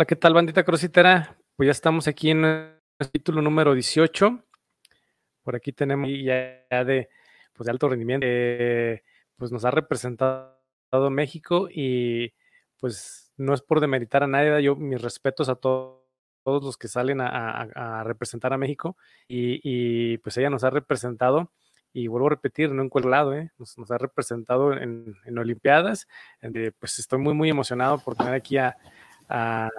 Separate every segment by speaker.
Speaker 1: Hola, ¿qué tal, bandita crositera? Pues ya estamos aquí en el título número 18. Por aquí tenemos ya de, pues de alto rendimiento. Eh, pues nos ha representado México y pues no es por demeritar a nadie, yo mis respetos a todos todos los que salen a, representar a México y, pues ella nos ha representado y vuelvo a repetir, no en cualquier lado, ¿eh? nos, ha representado en, Olimpiadas, pues estoy muy muy emocionado por tener aquí a, a,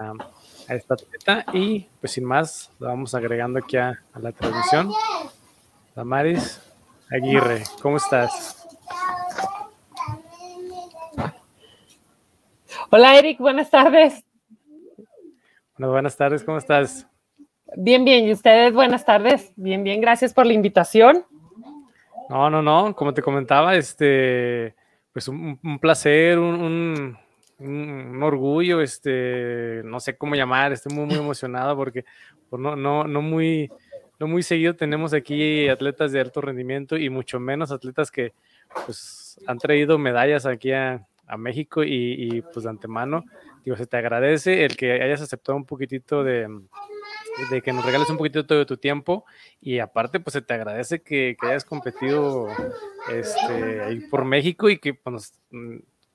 Speaker 1: esta atleta y pues sin más, lo vamos agregando aquí a, la transmisión. Damaris Aguirre, ¿cómo estás?
Speaker 2: Hola Eric, buenas tardes.
Speaker 1: Bueno, buenas tardes, ¿cómo estás?
Speaker 2: Bien, bien, ¿y ustedes? Buenas tardes. Bien, bien, gracias por la invitación.
Speaker 1: No, no, no, como te comentaba, este, pues un, placer, un, un, orgullo, este, no sé cómo llamar, estoy muy, muy emocionado porque pues, no, no, no muy, no muy seguido tenemos aquí atletas de alto rendimiento y mucho menos atletas que pues han traído medallas aquí a, México y, pues de antemano, digo, se te agradece el que hayas aceptado un poquitito de, de que nos regales un poquitito de tu tiempo y aparte pues se te agradece que, hayas competido este, ahí por México y que pues,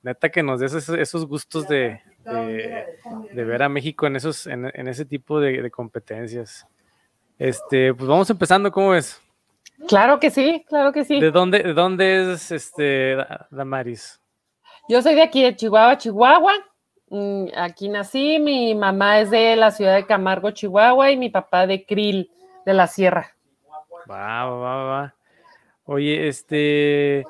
Speaker 1: neta que nos des esos, gustos de, de, ver a México en, esos, en, ese tipo de, competencias. Este, pues vamos empezando, ¿cómo es?
Speaker 2: Claro que sí, claro que sí.
Speaker 1: ¿De dónde, de dónde es este Damaris?
Speaker 2: Yo soy de aquí de Chihuahua, Chihuahua. Mm, aquí nací, mi mamá es de la ciudad de Camargo, Chihuahua, y mi papá de Krill, de la Sierra.
Speaker 1: Va, va, va. Oye, este,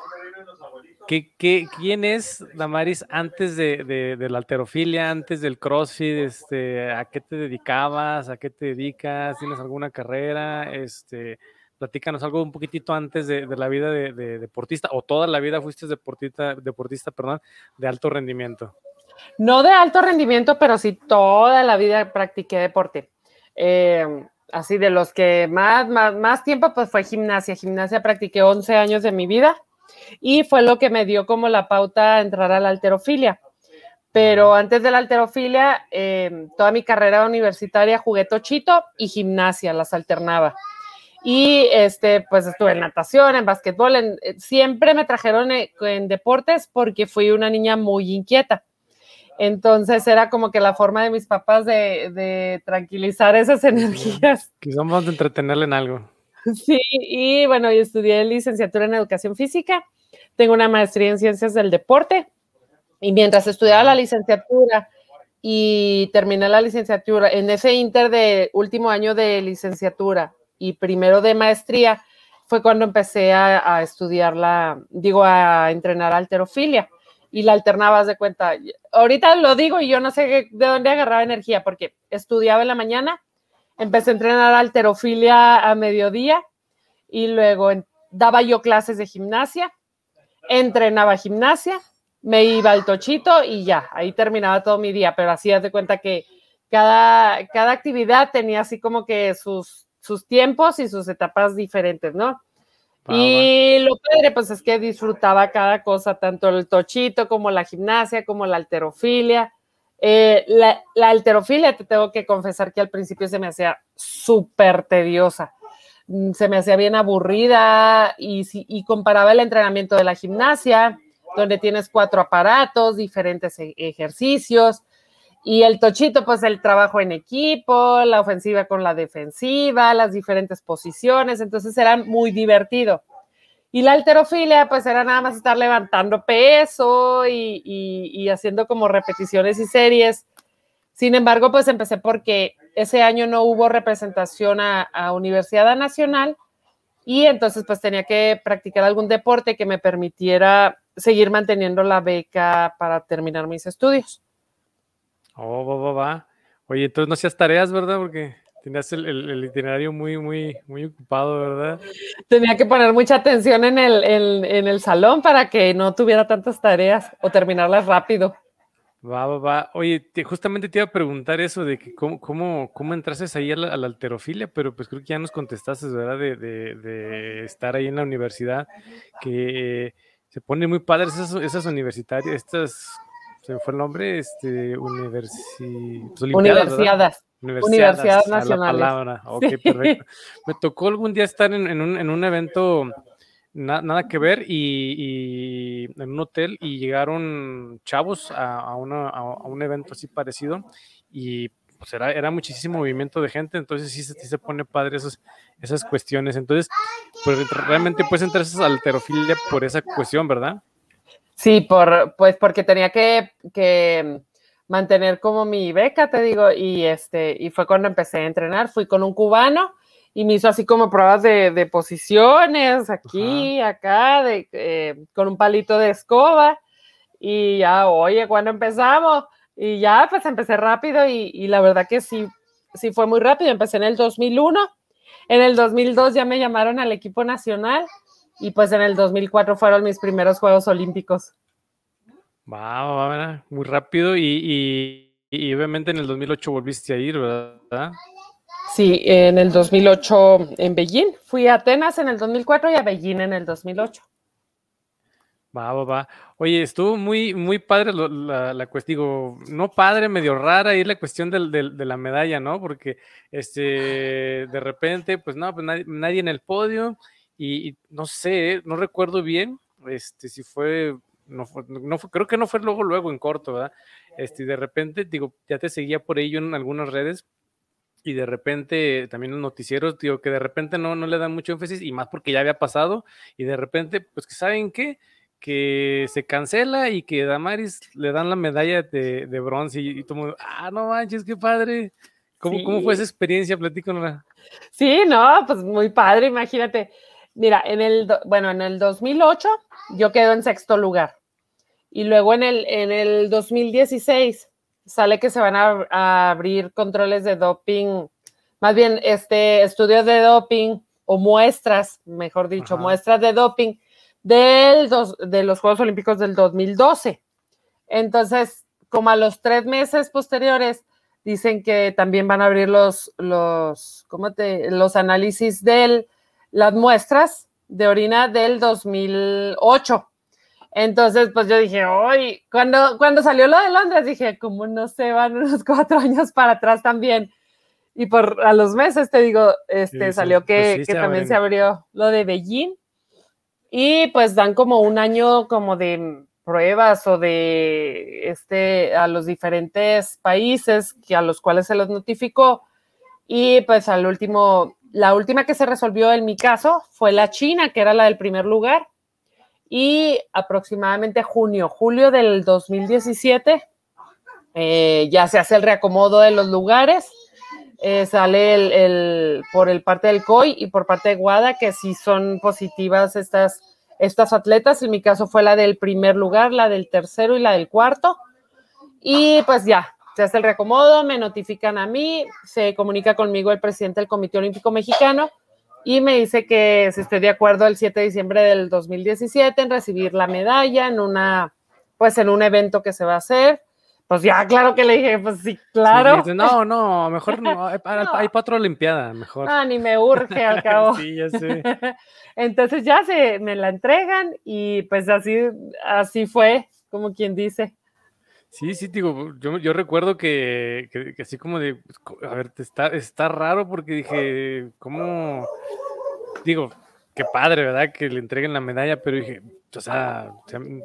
Speaker 1: ¿Qué, quién es Damaris antes de, la alterofilia, antes del CrossFit? Este, ¿A qué te dedicabas? ¿A qué te dedicas? ¿Tienes alguna carrera? Este, platícanos algo un poquitito antes de, la vida de, deportista o toda la vida fuiste deportista, deportista perdón, de alto rendimiento.
Speaker 2: No de alto rendimiento, pero sí toda la vida practiqué deporte. Eh, así de los que más, más, más tiempo pues fue gimnasia. Gimnasia practiqué 11 años de mi vida y fue lo que me dio como la pauta a entrar a la alterofilia. Pero antes de la alterofilia, eh, toda mi carrera universitaria jugué tochito y gimnasia, las alternaba. Y este, pues estuve en natación, en básquetbol, en, eh, siempre me trajeron en, en deportes porque fui una niña muy inquieta. Entonces era como que la forma de mis papás de, de tranquilizar esas energías.
Speaker 1: Quizás entretenerle en algo.
Speaker 2: Sí, y bueno, yo estudié licenciatura en educación física, tengo una maestría en ciencias del deporte y mientras estudiaba la licenciatura y terminé la licenciatura, en ese inter de último año de licenciatura y primero de maestría, fue cuando empecé a, estudiar la, digo, a entrenar alterofilia y la alternabas de cuenta. Ahorita lo digo y yo no sé de dónde agarraba energía porque estudiaba en la mañana empecé a entrenar alterofilia a mediodía y luego daba yo clases de gimnasia, entrenaba gimnasia, me iba al tochito y ya, ahí terminaba todo mi día, pero así de cuenta que cada, cada actividad tenía así como que sus, sus tiempos y sus etapas diferentes, ¿no? y lo padre, pues es que disfrutaba cada cosa, tanto el tochito como la gimnasia, como la alterofilia. Eh, la, alterofilia, te tengo que confesar que al principio se me hacía súper tediosa, mm, se me hacía bien aburrida y, y comparaba el entrenamiento de la gimnasia, donde tienes cuatro aparatos, diferentes e, ejercicios, y el tochito, pues el trabajo en equipo, la ofensiva con la defensiva, las diferentes posiciones, entonces era muy divertido. Y la alterofilia, pues era nada más estar levantando peso y, haciendo como repeticiones y series. Sin embargo, pues empecé porque ese año no hubo representación a, Universidad Nacional y entonces pues tenía que practicar algún deporte que me permitiera seguir manteniendo la beca para terminar mis estudios.
Speaker 1: Oh, va, va, va. Oye, entonces no hacías tareas, ¿verdad? Porque Tenías el, itinerario muy, muy, muy ocupado, ¿verdad?
Speaker 2: Tenía que poner mucha atención en el, en, el salón para que no tuviera tantas tareas o terminarlas rápido.
Speaker 1: Va, va, va. Oye, justamente te iba a preguntar eso de que cómo, cómo, cómo entraste ahí a la, alterofilia, pero pues creo que ya nos contestaste, ¿verdad? De, de, estar ahí en la universidad, que se ponen muy padres esas, esas universitarias, estas se fue el nombre, este, universi...
Speaker 2: Pues, universidades. Universidades, nacionales.
Speaker 1: Ok, perfecto. Me tocó algún día estar en, un, en un, evento nada que ver y, en un hotel y llegaron chavos a, a, un evento así parecido y pues era, era muchísimo movimiento de gente, entonces sí, sí se pone padre esas, esas cuestiones. Entonces, pues realmente puedes entrar a alterofilia por esa cuestión, ¿verdad?
Speaker 2: Sí, por, pues porque tenía que, que mantener como mi beca, te digo, y este, y fue cuando empecé a entrenar, fui con un cubano y me hizo así como pruebas de, posiciones, aquí, acá, de, eh, con un palito de escoba, y ya, oye, cuando empezamos, y ya, pues empecé rápido, y, y, la verdad que sí, sí fue muy rápido, empecé en el 2001, en el 2002 ya me llamaron al equipo nacional, y pues en el 2004 fueron mis primeros Juegos Olímpicos.
Speaker 1: Wow, va, muy rápido y, obviamente en el 2008 volviste a ir, ¿verdad?
Speaker 2: Sí, en el 2008 en Beijing. Fui a Atenas en el 2004 y a Beijing en el 2008.
Speaker 1: Va, va, va. Oye, estuvo muy, muy padre la, cuestión, digo, no padre, medio rara ahí la cuestión de la medalla, ¿no? Porque este, de repente, pues no, pues nadie, en el podio y, no sé, no recuerdo bien, este, si fue no fue, no fue, creo que no fue luego, luego en corto, ¿verdad? Este, de repente, digo, ya te seguía por ello en algunas redes y de repente también en noticieros, digo, que de repente no, no le dan mucho énfasis y más porque ya había pasado y de repente, pues que saben qué, que se cancela y que Damaris le dan la medalla de, de bronce y, todo ah, no manches, qué padre. ¿Cómo, ¿Cómo fue esa experiencia? Platícanos.
Speaker 2: Sí, no, pues muy padre, imagínate. Mira, en el, bueno, en el 2008 yo quedo en sexto lugar. Y luego en el, en el 2016 sale que se van a, abrir controles de doping, más bien este estudios de doping o muestras, mejor dicho, muestras de doping del de los Juegos Olímpicos del 2012. Entonces, como a los tres meses posteriores, dicen que también van a abrir los, los, ¿cómo te, los análisis de las muestras de orina del 2008. Entonces, pues yo dije, hoy, cuando, cuando salió lo de Londres, dije, como no se van unos cuatro años para atrás también. Y por a los meses, te digo, este, salió que, pues que también se abrió lo de Beijing. Y pues dan como un año como de pruebas o de este a los diferentes países que a los cuales se los notificó. Y pues al último la última que se resolvió en mi caso fue la China, que era la del primer lugar. Y aproximadamente junio, julio del 2017, eh, ya se hace el reacomodo de los lugares. Eh, sale el, por el parte del COI y por parte de Guada, que sí son positivas estas, estas atletas. En mi caso fue la del primer lugar, la del tercero y la del cuarto. Y pues ya, se hace el reacomodo, me notifican a mí, se comunica conmigo el presidente del Comité Olímpico Mexicano y me dice que si estoy de acuerdo el 7 de diciembre del 2017 en recibir la medalla en una, pues en un evento que se va a hacer. Pues ya, claro que le dije, pues sí, claro.
Speaker 1: no, no, mejor no, hay, para otra Olimpiada, mejor.
Speaker 2: Ah, ni me urge al cabo.
Speaker 1: sí, ya sé.
Speaker 2: Entonces ya se me la entregan y pues así, así fue, como quien dice.
Speaker 1: Sí, sí, digo, yo, yo recuerdo que, que, así como de, a ver, está, está raro porque dije, ¿cómo? Digo, qué padre, ¿verdad? Que le entreguen la medalla, pero dije, o sea,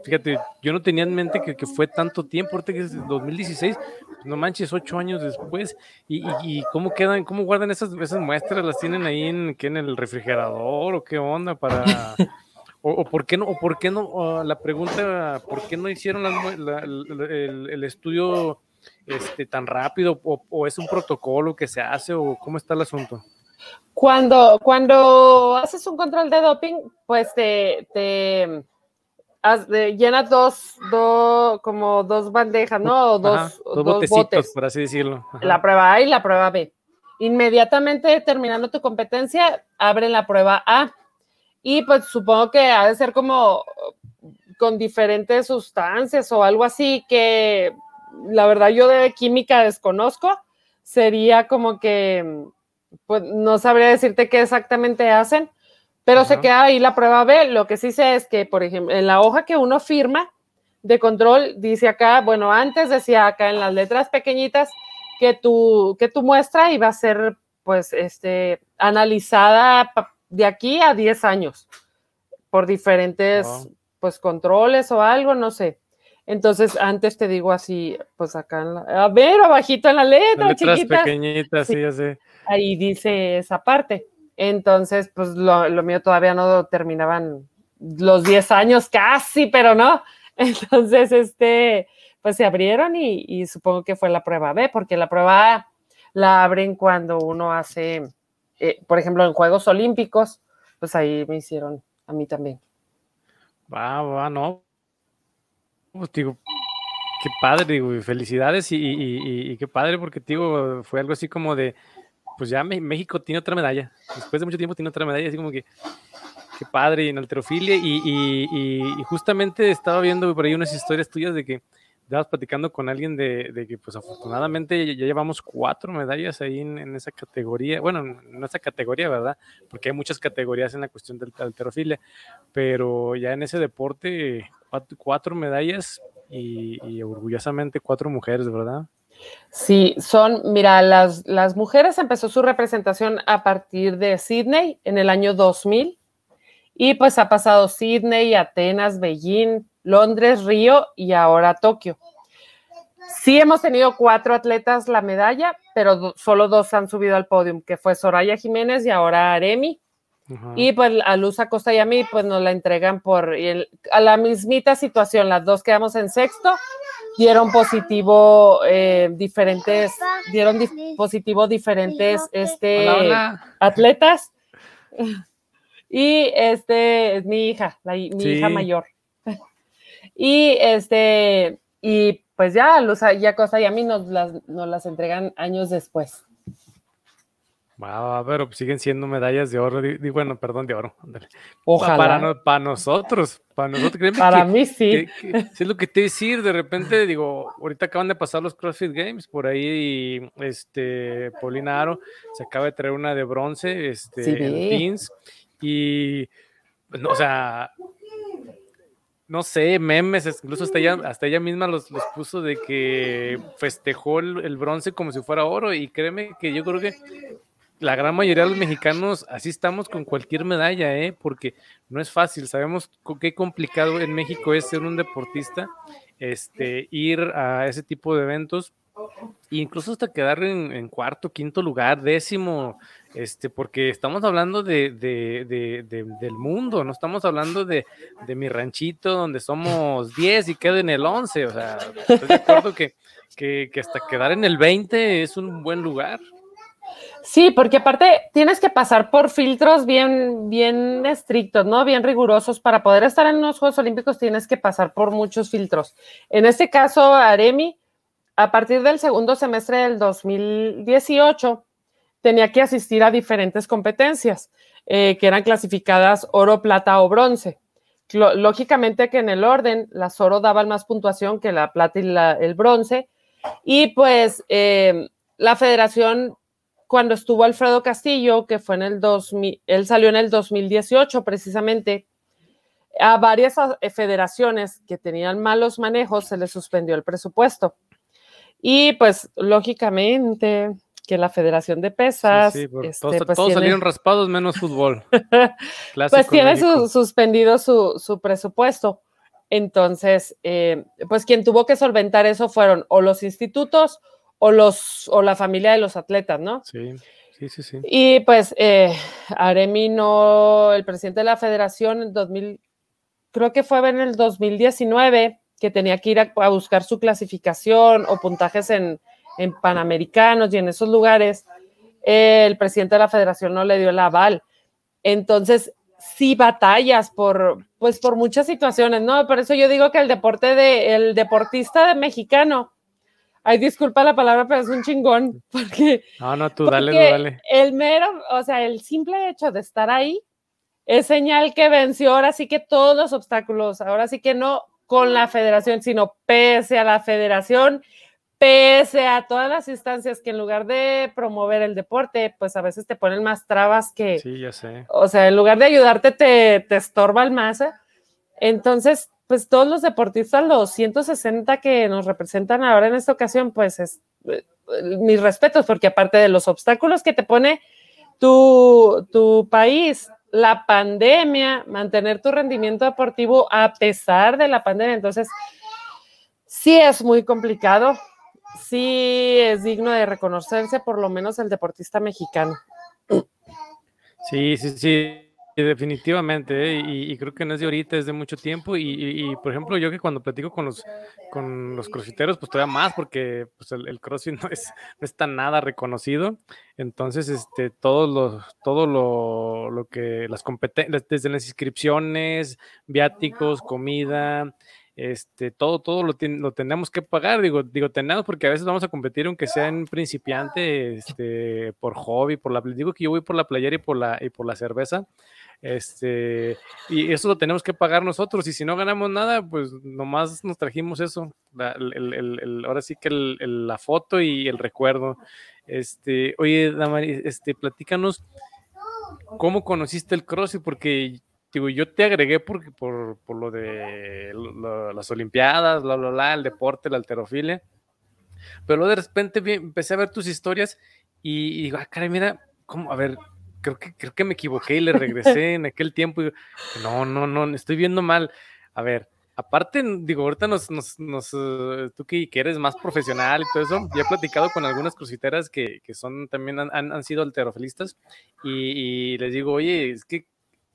Speaker 1: fíjate, yo no tenía en mente que, que fue tanto tiempo, ahorita que es 2016, pues no manches, ocho años después, y, y, cómo quedan, cómo guardan esas, esas muestras, las tienen ahí en, ¿qué, en el refrigerador o qué onda para... O, por qué no, o por qué no, la pregunta, ¿por qué no hicieron el, estudio este, tan rápido? O, es un protocolo que se hace? ¿O cómo está el asunto?
Speaker 2: Cuando, cuando haces un control de doping, pues te, te llenas dos, dos, como dos bandejas, ¿no? dos,
Speaker 1: dos, botes, por así decirlo.
Speaker 2: La prueba A y la prueba B. Inmediatamente terminando tu competencia, abren la prueba A y pues supongo que ha de ser como con diferentes sustancias o algo así que la verdad yo de química desconozco. Sería como que, pues no sabría decirte qué exactamente hacen, pero se queda ahí la prueba B. Lo que sí sé es que, por ejemplo, en la hoja que uno firma, de control dice acá, bueno, antes decía acá en las letras pequeñitas que tu, que tu muestra iba a ser pues este, analizada de aquí a 10 años por diferentes pues controles o algo, no sé. Entonces, antes te digo así, pues acá, en la, a ver, abajito en la letra, letras
Speaker 1: pequeñitas, sí, ya sé.
Speaker 2: Ahí dice esa parte. Entonces, pues lo, lo mío todavía no terminaban los 10 años casi, pero no. Entonces, este, pues se abrieron y, supongo que fue la prueba B, porque la prueba A la abren cuando uno hace, eh, por ejemplo, en Juegos Olímpicos, pues ahí me hicieron a mí también.
Speaker 1: Va, va, no. Pues digo, qué padre, digo, felicidades y, qué padre, porque digo, fue algo así como de, pues ya México tiene otra medalla. Después de mucho tiempo tiene otra medalla, así como que, qué padre, en alterofilia. Y, justamente estaba viendo por ahí unas historias tuyas de que estabas platicando con alguien de, que, pues afortunadamente ya, llevamos cuatro medallas ahí en, esa categoría. Bueno, en esa categoría, ¿verdad? Porque hay muchas categorías en la cuestión del alterofilia, pero ya en ese deporte, cuatro, medallas y, orgullosamente cuatro mujeres, ¿verdad?
Speaker 2: Sí, son, mira, las, las mujeres empezó su representación a partir de Sydney en el año 2000 y pues ha pasado Sydney, Atenas, Beijing, Londres, Río y ahora Tokio. Sí hemos tenido cuatro atletas la medalla, pero solo dos han subido al podio, que fue Soraya Jiménez y ahora Aremi. Y pues a Luz Acosta y a mí, pues nos la entregan por a la mismita situación. Las dos quedamos en sexto, dieron positivo eh, diferentes, dieron positivo diferentes este, atletas. Y este es mi hija, mi hija mayor. Y este, y pues ya, Luz ya Costa y a mí nos las, nos las entregan años después.
Speaker 1: Wow, pero siguen siendo medallas de oro, y bueno, perdón, de oro. Ojalá. Para, para nosotros, para nosotros.
Speaker 2: Para mí sí.
Speaker 1: es lo que te decir, de repente, digo, ahorita acaban de pasar los CrossFit Games, por ahí, este, Paulina Aro se acaba de traer una de bronce, este, en y, o sea, no sé, memes, incluso hasta ella, hasta ella misma los, los puso de que festejó el, bronce como si fuera oro y créeme que yo creo que la gran mayoría de los mexicanos así estamos con cualquier medalla, ¿eh? porque no es fácil, sabemos qué complicado en México es ser un deportista, este, ir a ese tipo de eventos, incluso hasta quedar en, cuarto, quinto lugar, décimo, este, porque estamos hablando de, del mundo, no estamos hablando de, mi ranchito donde somos 10 y quedo en el 11, o sea, estoy de acuerdo que, que, hasta quedar en el 20 es un buen lugar.
Speaker 2: Sí, porque aparte tienes que pasar por filtros bien, bien estrictos, ¿no? Bien rigurosos. Para poder estar en los Juegos Olímpicos tienes que pasar por muchos filtros. En este caso, Aremi, a partir del segundo semestre del 2018, tenía que asistir a diferentes competencias eh, que eran clasificadas oro, plata o bronce. Lógicamente que en el orden, las oro daban más puntuación que la plata y el bronce. Y pues eh, la federación, cuando estuvo Alfredo Castillo, que fue en el 2000, él salió en el 2018 precisamente, a varias eh, federaciones que tenían malos manejos se les suspendió el presupuesto. Y pues lógicamente que la Federación de Pesas. Sí,
Speaker 1: este, pues, todos, salieron raspados menos fútbol.
Speaker 2: pues tiene suspendido su, presupuesto. Entonces, eh, pues quien tuvo que solventar eso fueron o los institutos o, los, o la familia de los atletas, ¿no?
Speaker 1: Sí. Sí, sí, sí.
Speaker 2: Y pues eh, Aremi no, el presidente de la federación en 2000, creo que fue en el 2019, que tenía que ir a buscar su clasificación o puntajes en, en Panamericanos y en esos lugares, el presidente de la federación no le dio el aval. Entonces, sí batallas por, pues por muchas situaciones, ¿no? Por eso yo digo que el deporte de, el deportista de mexicano, ay, disculpa la palabra, pero es un chingón, porque...
Speaker 1: No, no, tú dale, dale.
Speaker 2: El mero, o sea, el simple hecho de estar ahí es señal que venció ahora sí que todos los obstáculos, ahora sí que no con la federación, sino pese a la federación pese a todas las instancias que en lugar de promover el deporte, pues a veces te ponen más trabas que...
Speaker 1: Sí, ya sé.
Speaker 2: O sea, en lugar de ayudarte, te, te estorban más. ¿eh? Entonces, pues todos los deportistas, los 160 que nos representan ahora en esta ocasión, pues es eh, mis respetos, porque aparte de los obstáculos que te pone tu, tu país, la pandemia, mantener tu rendimiento deportivo a pesar de la pandemia, entonces sí es muy complicado, sí es digno de reconocerse por lo menos el deportista mexicano.
Speaker 1: Sí, sí, sí. Definitivamente, ¿eh? y, creo que no es de ahorita, es de mucho tiempo. Y, por ejemplo, yo que cuando platico con los, con los crossfiteros, pues todavía más, porque pues, el, crossfit no es, no es tan nada reconocido. Entonces, este, todo lo, todo lo, lo que las competencias, desde las inscripciones, viáticos, comida, este, todo, todo lo, lo, tenemos que pagar, digo, digo, tenemos porque a veces vamos a competir aunque sea en principiante, este, por hobby, por la, digo que yo voy por la playera y por la, y por la cerveza, este, y eso lo tenemos que pagar nosotros, y si no ganamos nada, pues nomás nos trajimos eso, el, el, ahora sí que la foto y el recuerdo. Este, oye, Damari, este, platícanos, ¿cómo conociste el CrossFit? Porque digo, yo te agregué por, por, por lo de las Olimpiadas, bla, bla, bla, el deporte, la alterofilia. Pero de repente empecé a ver tus historias y, digo, ah, caray, mira, ¿cómo? A ver, creo que, creo que me equivoqué y le regresé en aquel tiempo. Y no, no, no, estoy viendo mal. A ver, aparte, digo, ahorita nos, nos, nos eh, tú que, eres más profesional y todo eso, ya he platicado con algunas cruciteras que, que son también han, han, sido alterofilistas y, y, les digo, oye, es que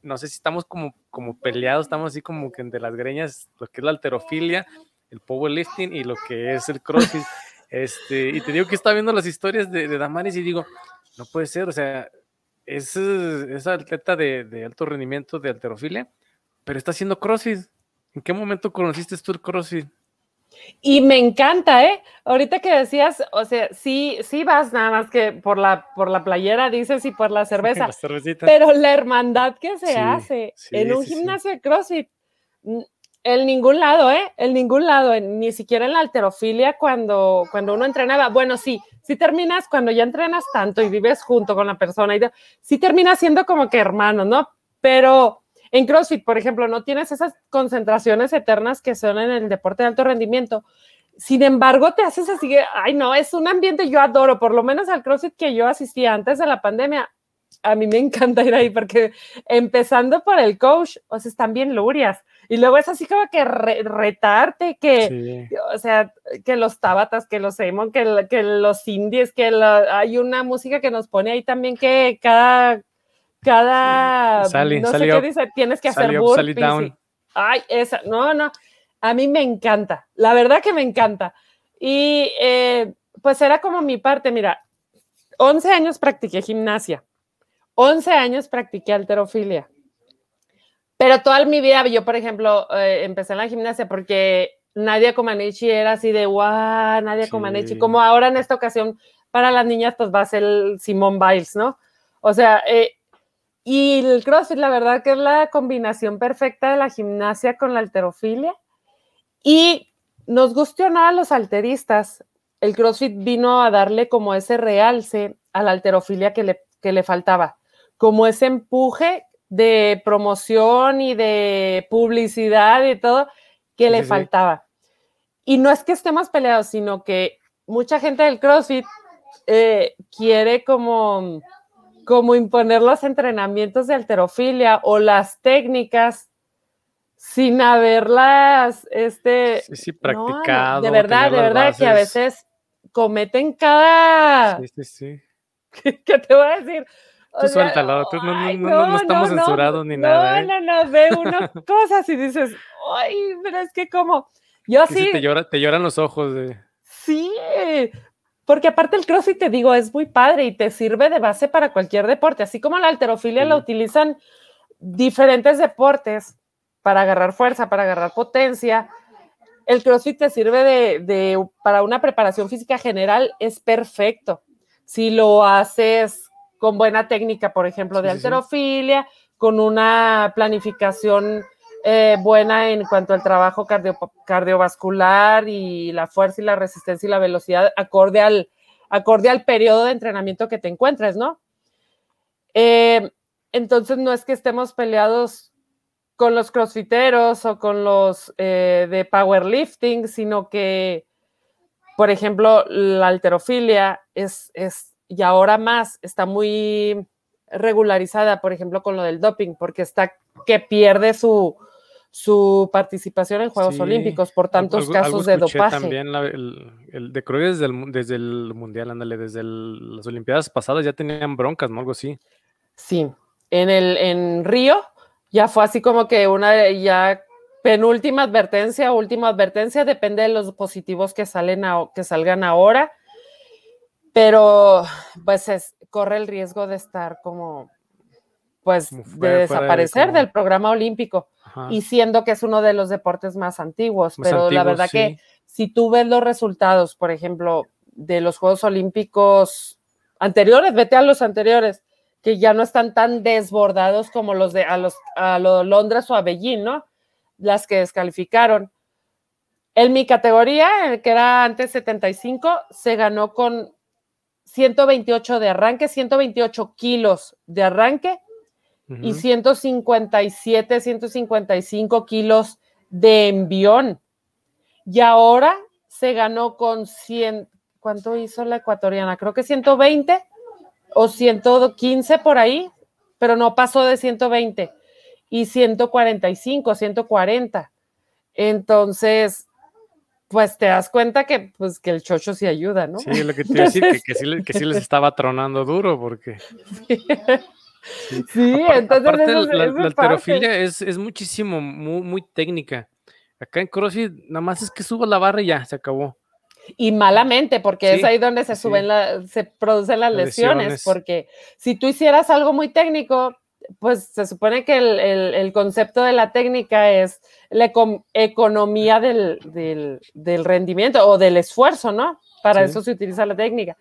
Speaker 1: no sé si estamos como, como peleados, estamos así como que entre las greñas, lo que es la alterofilia, el powerlifting y lo que es el crossfit. Este, y te digo que estaba viendo las historias de, de Damaris y digo, no puede ser, o sea, es esa atleta de, de, alto rendimiento de alterofilia, pero está haciendo crossfit. ¿En qué momento conociste tú el crossfit?
Speaker 2: Y me encanta, ¿eh? Ahorita que decías, o sea, sí, sí vas nada más que por la, por la playera, dices, y por la cerveza. pero la hermandad que se hace en un gimnasio de CrossFit, en ningún lado, ¿eh? En ningún lado, ni siquiera en la alterofilia cuando, cuando uno entrenaba. Bueno, sí, sí terminas cuando ya entrenas tanto y vives junto con la persona, y sí terminas siendo como que hermano, ¿no? Pero en CrossFit, por ejemplo, no tienes esas concentraciones eternas que son en el deporte de alto rendimiento. Sin embargo, te haces así, ay no, es un ambiente yo adoro, por lo menos al CrossFit que yo asistía antes de la pandemia, a mí me encanta ir ahí porque empezando por el coach, o sea, están bien lurias. Y luego es así como que retarte, que, o sea, que los tabatas, que los emo, que, que los indies, que hay una música que nos pone ahí también que cada cada, no sé qué dice, tienes que hacer burpees. ay, esa, no, no, a mí me encanta, la verdad que me encanta. Y eh, pues era como mi parte, mira, 11 años practiqué gimnasia, 11 años practiqué alterofilia, pero toda mi vida yo, por ejemplo, eh, empecé en la gimnasia porque Nadia Comaneci era así de, guau, Nadia Comaneci, como ahora en esta ocasión para las niñas pues va a ser Simón Biles, ¿no? O sea, eh, y el CrossFit, la verdad que es la combinación perfecta de la gimnasia con la alterofilia. Y nos gustó nada a los alteristas. El CrossFit vino a darle como ese realce a la alterofilia que le, que le faltaba, como ese empuje de promoción y de publicidad y todo que le faltaba. Y no es que estemos peleados, sino que mucha gente del CrossFit eh, quiere como como imponer los entrenamientos de alterofilia o las técnicas sin haberlas, este,
Speaker 1: sí, sí, practicado.
Speaker 2: de verdad, de verdad que a veces cometen cada...
Speaker 1: Sí, sí, sí.
Speaker 2: ¿Qué, te voy a decir?
Speaker 1: Tú suéltalo, tú no, no, no, estamos censurados ni nada.
Speaker 2: No, ¿eh? no, no, ve uno cosas y dices, ay, pero es que como, yo sí.
Speaker 1: te, llora, te lloran los ojos de...
Speaker 2: Sí, porque aparte el CrossFit, te digo, es muy padre y te sirve de base para cualquier deporte. Así como la alterofilia la utilizan diferentes deportes para agarrar fuerza, para agarrar potencia. El CrossFit te sirve de, para una preparación física general, es perfecto. Si lo haces con buena técnica, por ejemplo, de alterofilia, con una planificación eh, buena en cuanto al trabajo cardiovascular y la fuerza y la resistencia y la velocidad acorde al, acorde al periodo de entrenamiento que te encuentres, ¿no? Eh, entonces no es que estemos peleados con los crossfiteros o con los eh, de powerlifting, sino que, por ejemplo, la alterofilia es, es, y ahora más, está muy regularizada, por ejemplo, con lo del doping, porque está que pierde su, su participación en Juegos Olímpicos por tantos casos de dopaje.
Speaker 1: También el, de creo desde el, desde el Mundial, ándale, desde las Olimpiadas pasadas ya tenían broncas, ¿no? Algo así.
Speaker 2: Sí, en, el, en Río ya fue así como que una ya penúltima advertencia, última advertencia, depende de los positivos que, salen que salgan ahora, pero pues corre el riesgo de estar como pues de desaparecer del programa olímpico y siendo que es uno de los deportes más antiguos, pero la verdad que si tú ves los resultados, por ejemplo, de los Juegos Olímpicos anteriores, vete a los anteriores, que ya no están tan desbordados como los de a los a Londres o a Beijing, ¿no? Las que descalificaron. En mi categoría, que era antes 75, se ganó con 128 de arranque, 128 kilos de arranque y 157, 155 kilos de envión. Y ahora se ganó con 100, ¿cuánto hizo la ecuatoriana? Creo que 120 o 115 por ahí, pero no pasó de 120 y 145, 140. Entonces, pues te das cuenta que, pues, que el chocho sí ayuda, ¿no?
Speaker 1: Sí, lo que te iba a decir, que, sí, les estaba tronando duro, porque...
Speaker 2: Sí, entonces
Speaker 1: la, alterofilia es, muchísimo, muy, muy técnica. Acá en CrossFit nada más es que subo la barra y ya, se acabó.
Speaker 2: Y malamente, porque es ahí donde se suben, se producen las lesiones, porque si tú hicieras algo muy técnico, pues se supone que el, concepto de la técnica es la economía del, rendimiento o del esfuerzo, ¿no? Para eso se utiliza la técnica.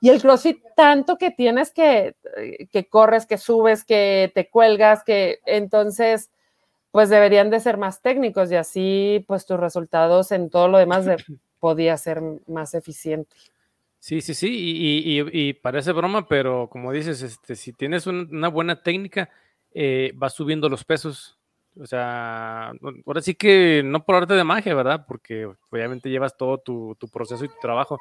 Speaker 2: Y el CrossFit, tanto que tienes que, que corres, que subes, que te cuelgas, que entonces, pues deberían de ser más técnicos y así, pues tus resultados en todo lo demás podía ser más eficiente.
Speaker 1: Sí, sí, sí, y, y, parece broma, pero como dices, este, si tienes una buena técnica, eh, vas subiendo los pesos. O sea, ahora sí que no por arte de magia, ¿verdad? Porque obviamente llevas todo tu, tu proceso y tu trabajo,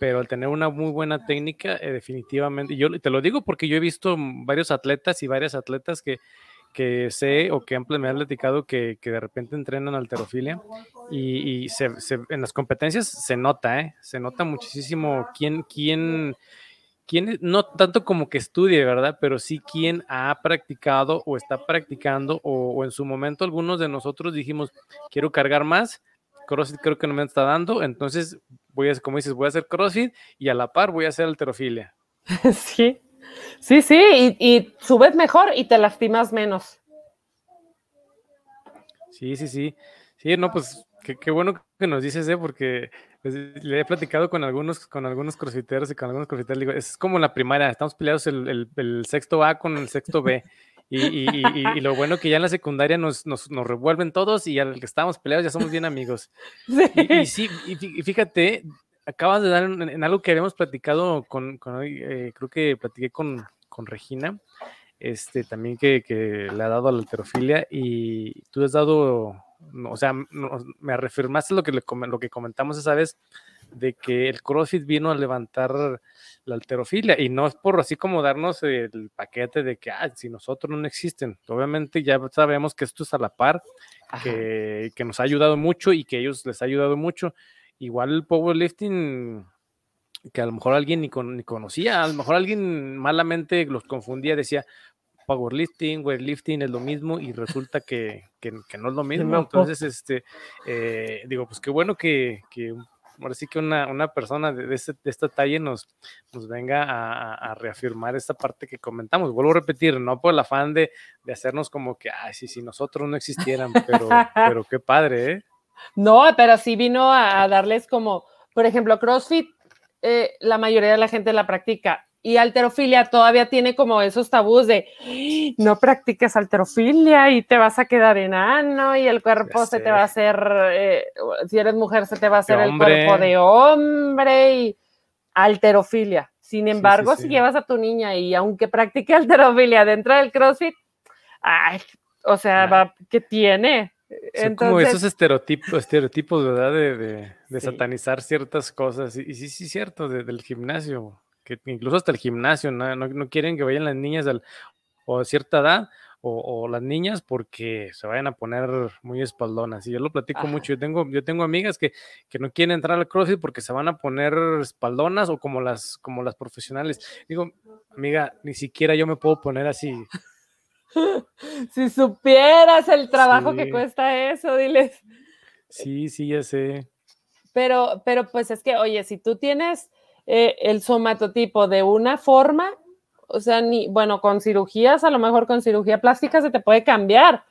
Speaker 1: pero al tener una muy buena técnica, eh, definitivamente, y yo te lo digo porque yo he visto varios atletas y varias atletas que, que sé o que me han platicado que, que de repente entrenan alterofilia y, y se, en las competencias se nota, ¿eh? se nota muchísimo quién, quién, quién, no tanto como que estudie, ¿verdad? Pero sí quién ha practicado o está practicando o, o en su momento algunos de nosotros dijimos, quiero cargar más, CrossFit creo que no me está dando, entonces voy a, como dices, voy a hacer CrossFit y a la par voy a hacer alterofilia.
Speaker 2: Sí, sí, sí, y, subes mejor y te lastimas menos.
Speaker 1: Sí, sí, sí. Sí, no, pues qué, bueno que nos dices, ¿eh? porque pues, le he platicado con algunos, con algunos crossfiteros y con algunos crossfiteros, digo, es como la primaria, estamos peleados el, el sexto A con el sexto B. Y, lo bueno que ya en la secundaria nos, nos, revuelven todos y al que estábamos peleados ya somos bien amigos. Y, sí, y fíjate, acabas de dar en, algo que habíamos platicado con, eh, creo que platiqué con, con Regina, este, también que, que, le ha dado a la alterofilia y tú has dado, o sea, me reafirmaste lo que, le, lo que comentamos esa vez de que el CrossFit vino a levantar la alterofilia y no es por así como darnos el paquete de que ah, si nosotros no existen. Obviamente ya sabemos que esto es a la par, que, que, nos ha ayudado mucho y que ellos les ha ayudado mucho. Igual el powerlifting, que a lo mejor alguien ni, ni conocía, a lo mejor alguien malamente los confundía, decía powerlifting, weightlifting es lo mismo y resulta que, que, no es lo mismo. Entonces, este, eh, digo, pues qué bueno que, que ahora sí que una, una persona de, de, este, de, esta talla nos, nos venga a, a, reafirmar esta parte que comentamos. Vuelvo a repetir, no por el afán de, de hacernos como que, ay, sí, si nosotros no existieran, pero, pero qué padre, ¿eh?
Speaker 2: No, pero sí vino a, darles como, por ejemplo, CrossFit, eh, la mayoría de la gente la practica y alterofilia todavía tiene como esos tabús de no practiques alterofilia y te vas a quedar enano y el cuerpo se te va a hacer, eh, si eres mujer, se te va a hacer el cuerpo de hombre y alterofilia. Sin embargo, si llevas a tu niña y aunque practique alterofilia dentro del CrossFit, o sea, va, ¿qué tiene?
Speaker 1: Son como esos estereotipos, estereotipos ¿verdad? De, de, satanizar ciertas cosas. Y, sí, sí, cierto, del gimnasio, que incluso hasta el gimnasio, ¿no? No, quieren que vayan las niñas al, o a cierta edad o, las niñas porque se vayan a poner muy espaldonas. Y yo lo platico mucho. Yo tengo, yo tengo amigas que, que, no quieren entrar al CrossFit porque se van a poner espaldonas o como las, como las profesionales. Digo, amiga, ni siquiera yo me puedo poner así.
Speaker 2: si supieras el trabajo que cuesta eso, diles.
Speaker 1: Sí, sí, ya sé.
Speaker 2: Pero, pero pues es que, oye, si tú tienes eh, el somatotipo de una forma, o sea, ni, bueno, con cirugías, a lo mejor con cirugía plástica se te puede cambiar.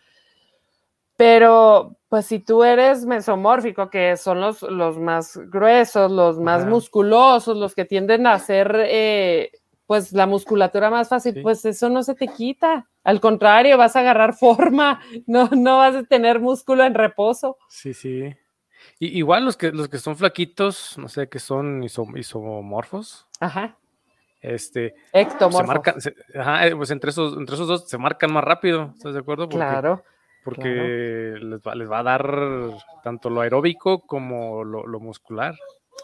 Speaker 2: Pero, pues si tú eres mesomórfico, que son los, los más gruesos, los más musculosos, los que tienden a ser, eh, pues, la musculatura más fácil, pues eso no se te quita. Al contrario, vas a agarrar forma, no, no vas a tener músculo en reposo.
Speaker 1: Sí, sí. Y, igual los que, los que son flaquitos, no sé, que son isomorfos.
Speaker 2: Ajá.
Speaker 1: Este,
Speaker 2: Se
Speaker 1: marcan, ajá, eh, pues entre esos, entre esos dos se marcan más rápido, ¿estás de acuerdo?
Speaker 2: claro.
Speaker 1: Porque Les, va, les, va, a dar tanto lo aeróbico como lo, muscular.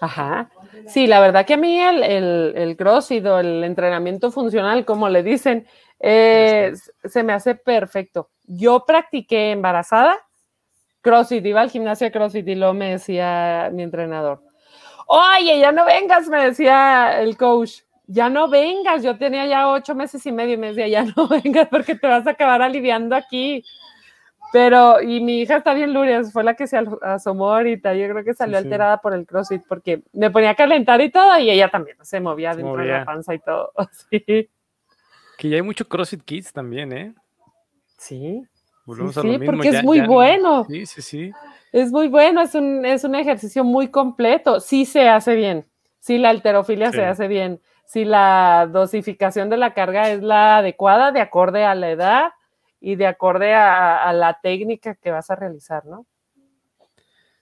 Speaker 2: Ajá. Sí, la verdad que a mí el, el, el crossfit o el entrenamiento funcional, como le dicen, se me hace perfecto. Yo practiqué embarazada crossfit, iba al gimnasio crossfit y luego me decía mi entrenador, oye, ya no vengas, me decía el coach ya no vengas, yo tenía ya ocho meses y medio y me decía, ya no vengas porque te vas a acabar aliviando aquí. Pero, y mi hija está bien Lourdes, fue la que se asomó ahorita, yo creo que salió alterada por el CrossFit porque me ponía a calentar y todo, y ella también se movía dentro de la panza y todo, sí.
Speaker 1: Que ya hay mucho CrossFit Kids también, ¿eh?
Speaker 2: Sí. sí, porque es muy bueno.
Speaker 1: Sí, sí, sí.
Speaker 2: Es muy bueno, es un, es un ejercicio muy completo, sí se hace bien, sí la alterofilia se hace bien si la dosificación de la carga es la adecuada de acorde a la edad y de acorde a, la técnica que vas a realizar, ¿no?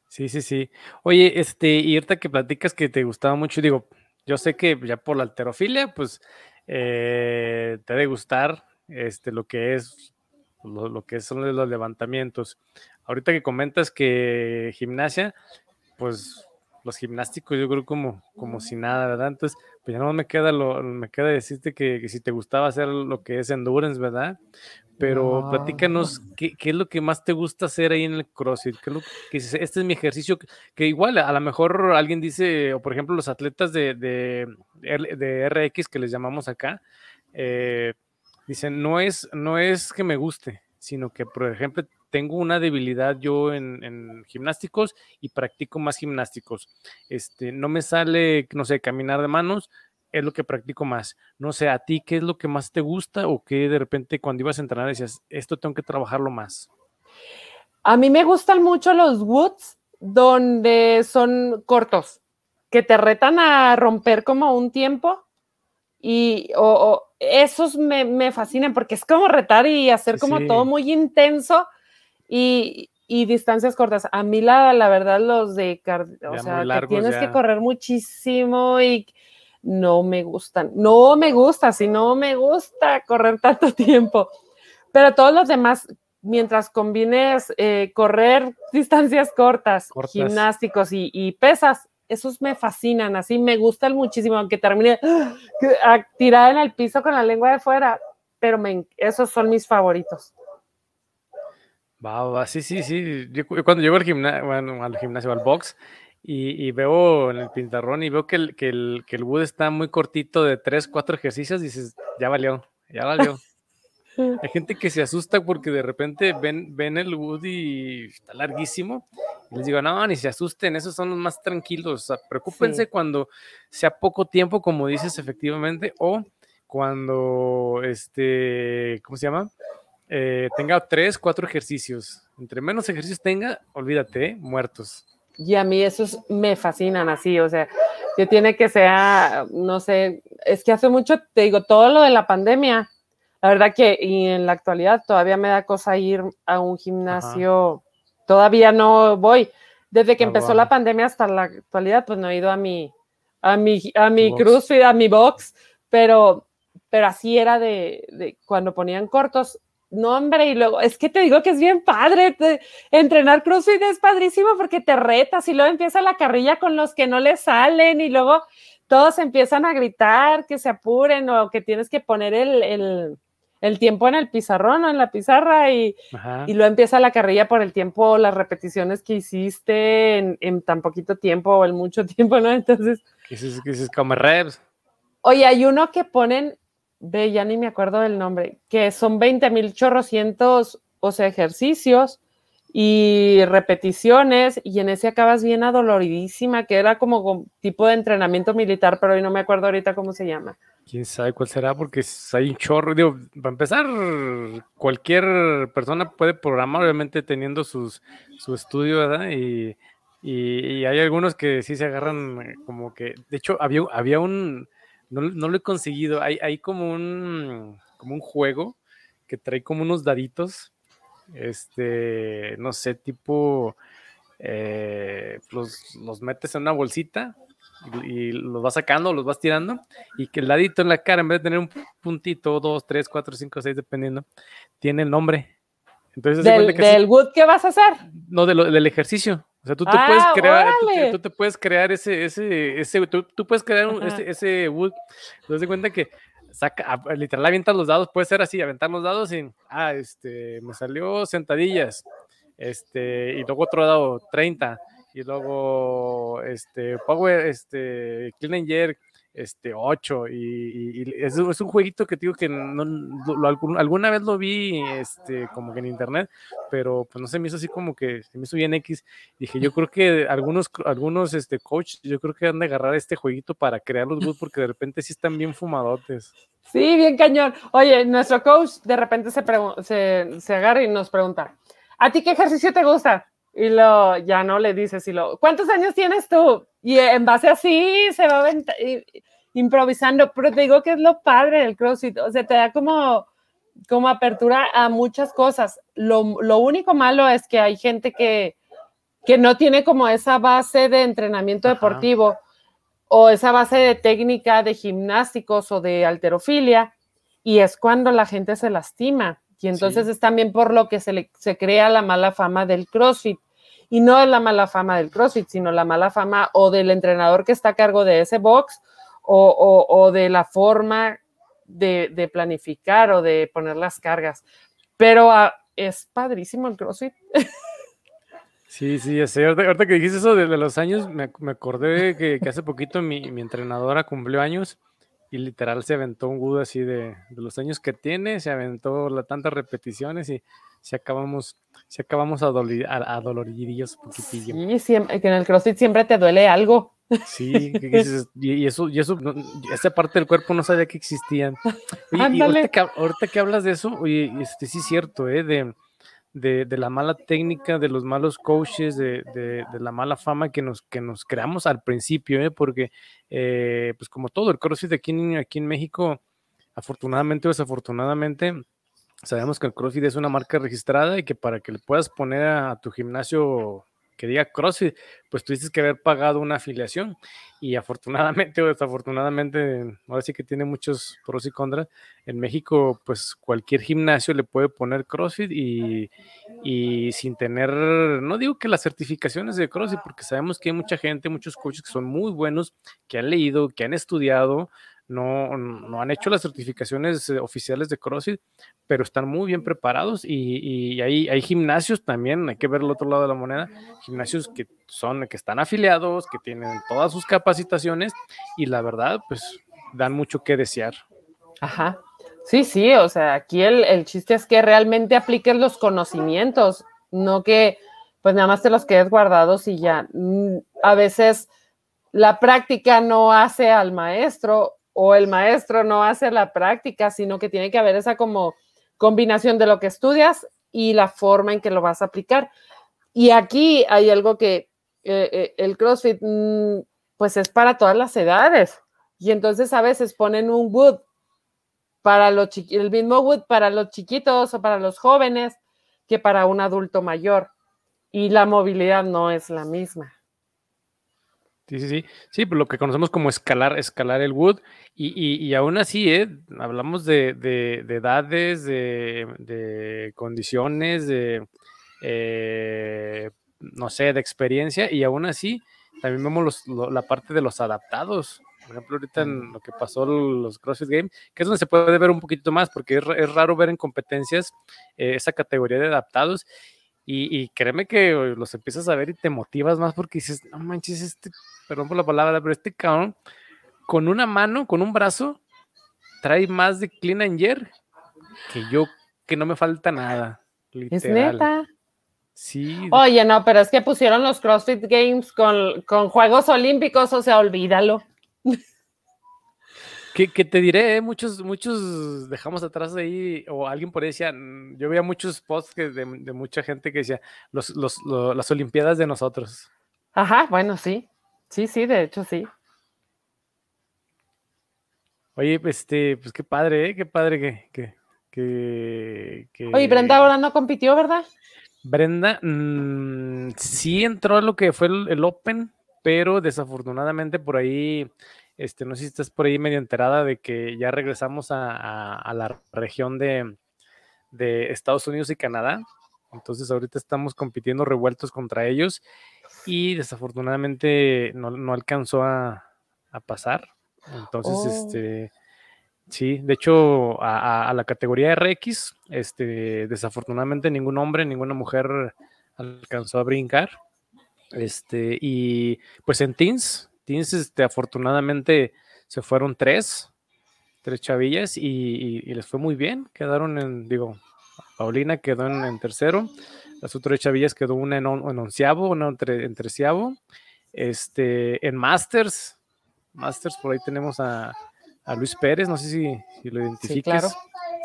Speaker 1: Sí, sí, sí. Oye, este, y ahorita que platicas que te gustaba mucho, digo, yo sé que ya por la alterofilia, pues eh, te debe gustar este, lo que es lo, que son los levantamientos. Ahorita que comentas que gimnasia, pues los gimnásticos, yo creo como, como si nada, ¿verdad? Entonces, pues ya no me queda lo, me queda decirte que, si te gustaba hacer lo que es endurance, ¿verdad? Pero platícanos ¿qué, es lo que más te gusta hacer ahí en el CrossFit, ¿Qué es lo que este es mi ejercicio, que, igual a lo mejor alguien dice, o por ejemplo los atletas de, de, de RX que les llamamos acá, eh, dicen, no es, no es que me guste, sino que, por ejemplo, tengo una debilidad yo en, gimnásticos y practico más gimnásticos. Este, no me sale, no sé, caminar de manos, es lo que practico más. No sé, a ti, ¿qué es lo que más te gusta o qué de repente cuando ibas a entrenar decías, esto tengo que trabajarlo más?
Speaker 2: A mí me gustan mucho los woods donde son cortos, que te retan a romper como un tiempo y o, esos me, fascinan porque es como retar y hacer como todo muy intenso y, distancias cortas. A mí la, la verdad los de, o sea, que tienes que correr muchísimo y no me gustan. No me gusta, si no me gusta correr tanto tiempo. Pero todos los demás, mientras combines eh, correr distancias cortas, gimnásticos y, pesas, esos me fascinan, así me gustan muchísimo, aunque termine tirada en el piso con la lengua de fuera, pero esos son mis favoritos.
Speaker 1: Va, va, sí, sí, sí. Yo, cuando llego al gimnasio, bueno, al gimnasio, al box, y, veo en el pintarrón y veo que el, que, el, que el wood está muy cortito de tres, cuatro ejercicios, dices, ya valió, ya valió. Hay gente que se asusta porque de repente ven, ven el wood y está larguísimo. Y les digo, no, ni se asusten, esos son los más tranquilos. O sea, preocúpense cuando sea poco tiempo, como dices efectivamente, o cuando, este, ¿cómo se llama? Eh, tenga tres, cuatro ejercicios. Entre menos ejercicios tenga, olvídate, muertos.
Speaker 2: Y a mí esos me fascinan así, o sea, que tiene que ser, no sé, es que hace mucho, te digo, todo lo de la pandemia, la verdad que y en la actualidad todavía me da cosa ir a un gimnasio, todavía no voy. Desde que ah, empezó la pandemia hasta la actualidad, pues no he ido a mi, a mi, a mi CrossFit, a mi box, pero, pero así era de, de cuando ponían cortos, no, hombre, y luego, es que te digo que es bien padre, entrenar CrossFit es padrísimo porque te retas y luego empieza la carrilla con los que no le salen y luego todos empiezan a gritar que se apuren o que tienes que poner el, tiempo en el pizarrón o en la pizarra y, y, luego empieza la carrilla por el tiempo, las repeticiones que hiciste en, tan poquito tiempo o en mucho tiempo, ¿no? Entonces...
Speaker 1: ¿Qué dices, como reps?
Speaker 2: Oye, hay uno que ponen ve, ya ni me acuerdo del nombre, que son 20 mil chorrocientos, o sea, ejercicios y repeticiones, y en ese acabas bien adoloridísima, que era como tipo de entrenamiento militar, pero hoy no me acuerdo ahorita cómo se llama.
Speaker 1: Quién sabe cuál será, porque hay un chorro. Digo, para empezar, cualquier persona puede programar, obviamente teniendo sus, su estudio, ¿verdad? Y, y, hay algunos que sí se agarran como que. De hecho, había, había un no, lo he conseguido. Hay, hay como un como un juego que trae como unos daditos. Este, no sé, tipo. Eh, los, metes en una bolsita y, los vas sacando, los vas tirando, y que el dadito en la cara, en vez de tener un puntito, dos, tres, cuatro, cinco, seis, dependiendo, tiene el nombre.
Speaker 2: Entonces, ¿Del, del wood qué vas a hacer?
Speaker 1: No, del ejercicio. O sea, tú te puedes ah, crear, tú, te puedes crear ese, ese, ese, tú, tú puedes crear ese, ese wood. Entonces de cuenta que saca, literal avientas los dados, puede ser así, aventar los dados y, ah, este, me salió sentadillas, este, y luego otro dado, 30, y luego, este, power, este, clean and jerk, este, 8 y, es, un jueguito que digo que no, alguna vez lo vi este, como que en internet, pero pues no se me hizo así como que se me hizo bien X. Dije, yo creo que algunos, algunos este, coach, yo creo que han de agarrar este jueguito para crear los boots porque de repente sí están bien fumadotes.
Speaker 2: Sí, bien cañón. Oye, nuestro coach de repente se, se, se agarra y nos pregunta, ¿a ti qué ejercicio te gusta? Y lo, ya no le dices, y lo, ¿cuántos años tienes tú? Y en base así se va improvisando, pero te digo que es lo padre del CrossFit, o sea, te da como, como apertura a muchas cosas. Lo, lo único malo es que hay gente que, que no tiene como esa base de entrenamiento deportivo o esa base de técnica de gimnásticos o de alterofilia, y es cuando la gente se lastima. Y entonces es también por lo que se, le, se crea la mala fama del CrossFit y no es la mala fama del CrossFit, sino la mala fama o del entrenador que está a cargo de ese box o, de la forma de, planificar o de poner las cargas. Pero ah, es padrísimo el CrossFit.
Speaker 1: Sí, sí, Ahorita, que dijiste eso de, los años, me, acordé que, hace poquito mi, mi, entrenadora cumplió años y literal se aventó un gudo así de, de, los años que tiene, se aventó la, tantas repeticiones y si acabamos, si acabamos a, a, doloririllos poquitillo.
Speaker 2: Sí, siempre, que en el CrossFit siempre te duele algo.
Speaker 1: Sí, y, eso, y eso, esa parte del cuerpo no sabía que existían. y ahorita, que, ahorita, que, hablas de eso, oye, este sí es cierto, ¿eh? De, de, de, la mala técnica, de los malos coaches, de, de, la mala fama que nos, que nos creamos al principio, ¿eh? porque eh, pues como todo, el CrossFit aquí en, aquí en México, afortunadamente o desafortunadamente, sabemos que el CrossFit es una marca registrada y que para que le puedas poner a tu gimnasio que diga CrossFit, pues tuviste que haber pagado una afiliación. Y afortunadamente o desafortunadamente, ahora sí que tiene muchos pros y contras. En México, pues cualquier gimnasio le puede poner CrossFit y, y sin tener, no digo que las certificaciones de CrossFit, porque sabemos que hay mucha gente, muchos coaches que son muy buenos, que han leído, que han estudiado, no, no han hecho las certificaciones eh, oficiales de CrossFit, pero están muy bien preparados y, hay, hay, gimnasios también, hay que ver el otro lado de la moneda, gimnasios que son, que están afiliados, que tienen todas sus capacitaciones y la verdad, pues dan mucho que desear.
Speaker 2: Ajá. Sí, sí, o sea, aquí el, el chiste es que realmente apliques los conocimientos, no que pues nada más te los quedes guardados y ya. Mm, a veces la práctica no hace al maestro o el maestro no hace la práctica, sino que tiene que haber esa como combinación de lo que estudias y la forma en que lo vas a aplicar. Y aquí hay algo que eh, eh, el CrossFit, mm, pues es para todas las edades. Y entonces a veces ponen un wood para los el mismo wood para los chiquitos o para los jóvenes que para un adulto mayor. Y la movilidad no es la misma.
Speaker 1: Sí, sí, sí. Sí, pues lo que conocemos como escalar, escalar el wood. Y, aún así, ¿eh? hablamos de, edades, de, condiciones, de, eh, no sé, de experiencia. Y aún así, también vemos la parte de los adaptados. Por ejemplo, ahorita en lo que pasó los CrossFit Games, que es donde se puede ver un poquito más, porque es, raro ver en competencias eh, esa categoría de adaptados. Y, créeme que los empiezas a ver y te motivas más porque dices, no manches, este, perdón por la palabra, pero este cabrón, con una mano, con un brazo, trae más de clean and jerk que yo, que no me falta nada.
Speaker 2: Es neta.
Speaker 1: Sí.
Speaker 2: Oye, no, pero es que pusieron los CrossFit Games con, con Juegos Olímpicos, o sea, olvídalo.
Speaker 1: Que, te diré, eh, muchos, muchos dejamos atrás de ahí, o alguien por ahí decía, mm, yo veía muchos posts de, de, mucha gente que decía, los, los, las Olimpiadas de nosotros.
Speaker 2: Ajá, bueno, sí, sí, sí, de hecho sí.
Speaker 1: Oye, este, pues qué padre, ¿eh? qué padre que, que, que, que...
Speaker 2: Oye, Brenda ahora no compitió, ¿verdad?
Speaker 1: Brenda mm, sí entró a lo que fue el Open, pero desafortunadamente por ahí este, no sé si estás por ahí medio enterada de que ya regresamos a, la región de, Estados Unidos y Canadá. Entonces ahorita estamos compitiendo revueltos contra ellos y desafortunadamente no, alcanzó a, pasar. Entonces, oh. este, sí, de hecho a, la categoría RX, este, desafortunadamente ningún hombre, ninguna mujer alcanzó a brincar. Este, y pues en Teens, Teens, este, afortunadamente se fueron tres, tres chavillas y, les fue muy bien. Quedaron en, digo, Paulina quedó en, tercero, las otras chavillas quedó una en, onceavo, una en, treceavo. Este, en Masters, Masters, por ahí tenemos a, Luis Pérez, no sé si, lo identificas.
Speaker 2: Sí, claro.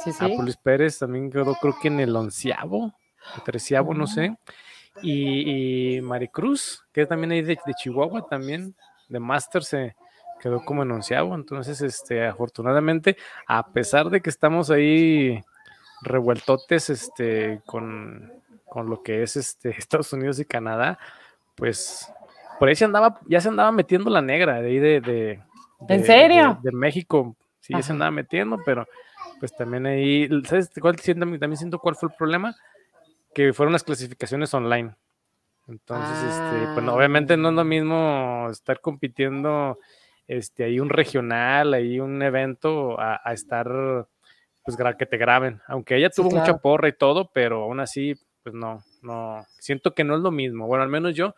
Speaker 2: Sí,
Speaker 1: sí. A Luis Pérez también quedó, creo que en el onceavo, el treceavo, no sé. Y, Maricruz, que también ahí de, de Chihuahua, también de Master se quedó como enunciado. Entonces, este, afortunadamente, a pesar de que estamos ahí revueltotes este, con, lo que es este, Estados Unidos y Canadá, pues por ahí se andaba, ya se andaba metiendo la negra de ahí de,
Speaker 2: ¿En serio?
Speaker 1: De, México, sí, ya se andaba metiendo, pero pues también ahí, ¿sabes cuál también siento cuál fue el problema? Que fueron las clasificaciones online. Entonces, este, pues ah. obviamente no es lo mismo estar compitiendo este, ahí un regional, ahí un evento, a, estar, pues, que te graben. Aunque ella tuvo mucha porra y todo, pero aún así, pues no, no, siento que no es lo mismo. Bueno, al menos yo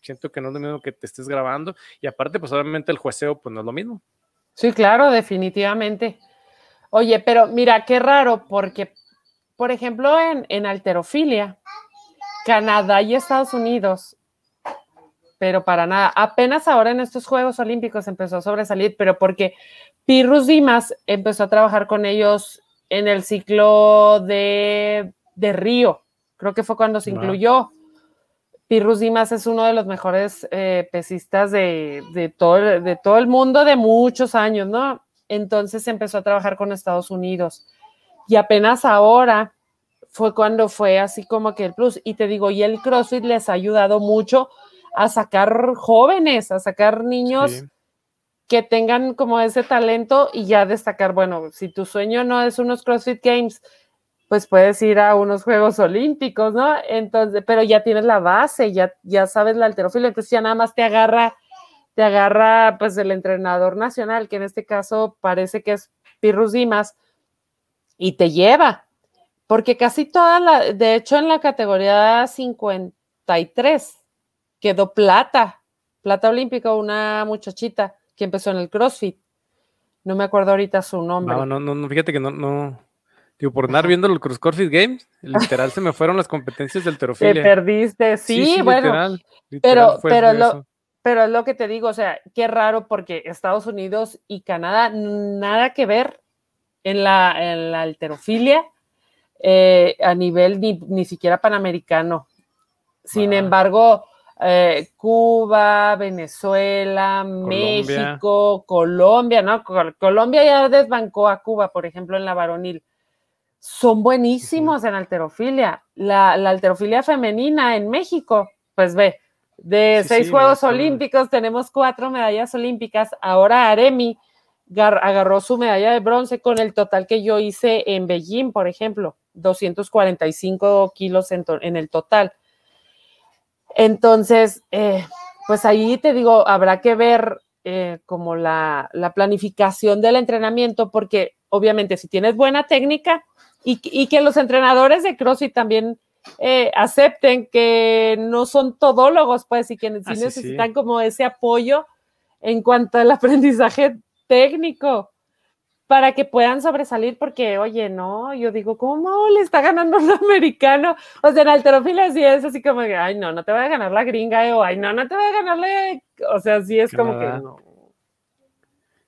Speaker 1: siento que no es lo mismo que te estés grabando. Y aparte, pues obviamente el jueceo, pues no es lo mismo.
Speaker 2: Sí, claro, definitivamente. Oye, pero mira, qué raro, porque, por ejemplo, en, en alterofilia, Canadá y Estados Unidos, pero para nada. Apenas ahora en estos Juegos Olímpicos empezó a sobresalir, pero porque Pirrus Dimas empezó a trabajar con ellos en el ciclo de, Río. Creo que fue cuando se incluyó. Pirrus Dimas es uno de los mejores eh, pesistas de, todo, de todo el mundo de muchos años, ¿no? Entonces empezó a trabajar con Estados Unidos. Y apenas ahora fue cuando fue así como que el plus. Y te digo, y el CrossFit les ha ayudado mucho a sacar jóvenes, a sacar niños que tengan como ese talento y ya destacar, bueno, si tu sueño no es unos CrossFit Games, pues puedes ir a unos Juegos Olímpicos, ¿no? Entonces, pero ya tienes la base, ya, ya sabes la alterofilia, entonces ya nada más te agarra, te agarra pues el entrenador nacional, que en este caso parece que es Pirrus Dimas, y te lleva, porque casi toda la, de hecho en la categoría 53 quedó plata, plata olímpica, una muchachita que empezó en el CrossFit. No me acuerdo ahorita su nombre.
Speaker 1: No, no, no, fíjate que no, no. Digo, por andar viendo los CrossFit Games, literal se me fueron las competencias del terofilia.
Speaker 2: Te perdiste, sí, bueno. pero, pero, lo, pero es lo que te digo, o sea, qué raro porque Estados Unidos y Canadá, nada que ver en la, en la alterofilia eh, a nivel ni, siquiera panamericano. Sin embargo, eh, Cuba, Venezuela, México, Colombia, ¿no? Colombia ya desbancó a Cuba, por ejemplo, en la varonil. Son buenísimos en alterofilia. La, la, alterofilia femenina en México, pues ve, De seis Juegos Olímpicos, tenemos cuatro medallas olímpicas. Ahora Aremi agarró su medalla de bronce con el total que yo hice en Beijing, por ejemplo, 245 kilos en, en el total. Entonces, eh, pues ahí te digo, habrá que ver eh, como la, planificación del entrenamiento, porque obviamente si tienes buena técnica y, que los entrenadores de CrossFit también eh, acepten que no son todólogos, pues, y que sí. necesitan como ese apoyo en cuanto al aprendizaje técnico para que puedan sobresalir, porque, oye, no, yo digo, ¿cómo le está ganando un americano? O sea, en alterofilia sí es así como que, ay, no, no te va a ganar la gringa, eh, o ay, no, no te va a ganarle, o sea, sí es como que no.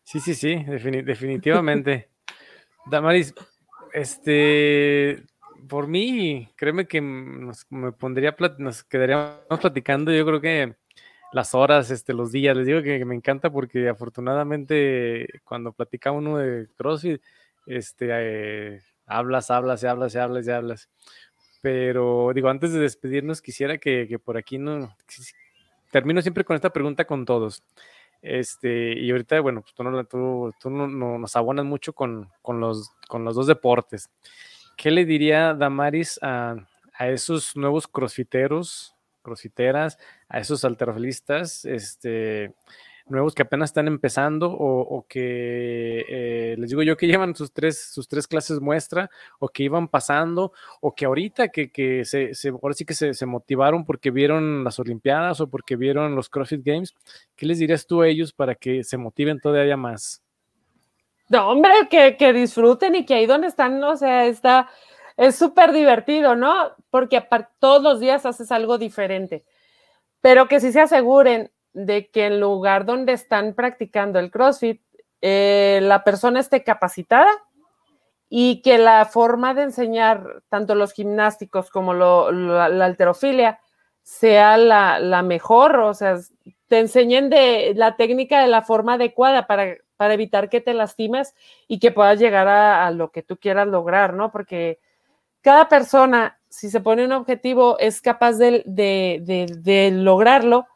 Speaker 1: Sí, sí, sí, definitivamente. Damaris, este, por mí, créeme que nos, me pondría, nos quedaríamos platicando, yo creo que las horas, este, los días. Les digo que, me encanta porque afortunadamente cuando platica uno de CrossFit, este, eh, hablas, hablas, y hablas, y hablas, y hablas. Pero digo, antes de despedirnos, quisiera que, por aquí no... Termino siempre con esta pregunta con todos. Este, y ahorita, bueno, pues tú, no, tú, tú no, nos abonas mucho con, con, los, con los dos deportes. ¿Qué le diría Damaris a, a esos nuevos crossfiteros crossfiteras, a esos alterofilistas, este, nuevos que apenas están empezando o, que eh, les digo yo que llevan sus tres, sus tres clases muestra o que iban pasando o que ahorita que, se, ahora sí que se, motivaron porque vieron las Olimpiadas o porque vieron los CrossFit Games, ¿qué les dirías tú a ellos para que se motiven todavía más?
Speaker 2: No, hombre, que, que disfruten y que ahí donde están, o sea, está es súper divertido, ¿no? Porque todos los días haces algo diferente, pero que sí se aseguren de que el lugar donde están practicando el CrossFit, eh, la persona esté capacitada y que la forma de enseñar tanto los gimnásticos como la, alterofilia sea la, mejor, o sea, te enseñen de la técnica de la forma adecuada para, para evitar que te lastimes y que puedas llegar a, a, lo que tú quieras lograr, ¿no? Porque cada persona, si se pone un objetivo, es capaz de, lograrlo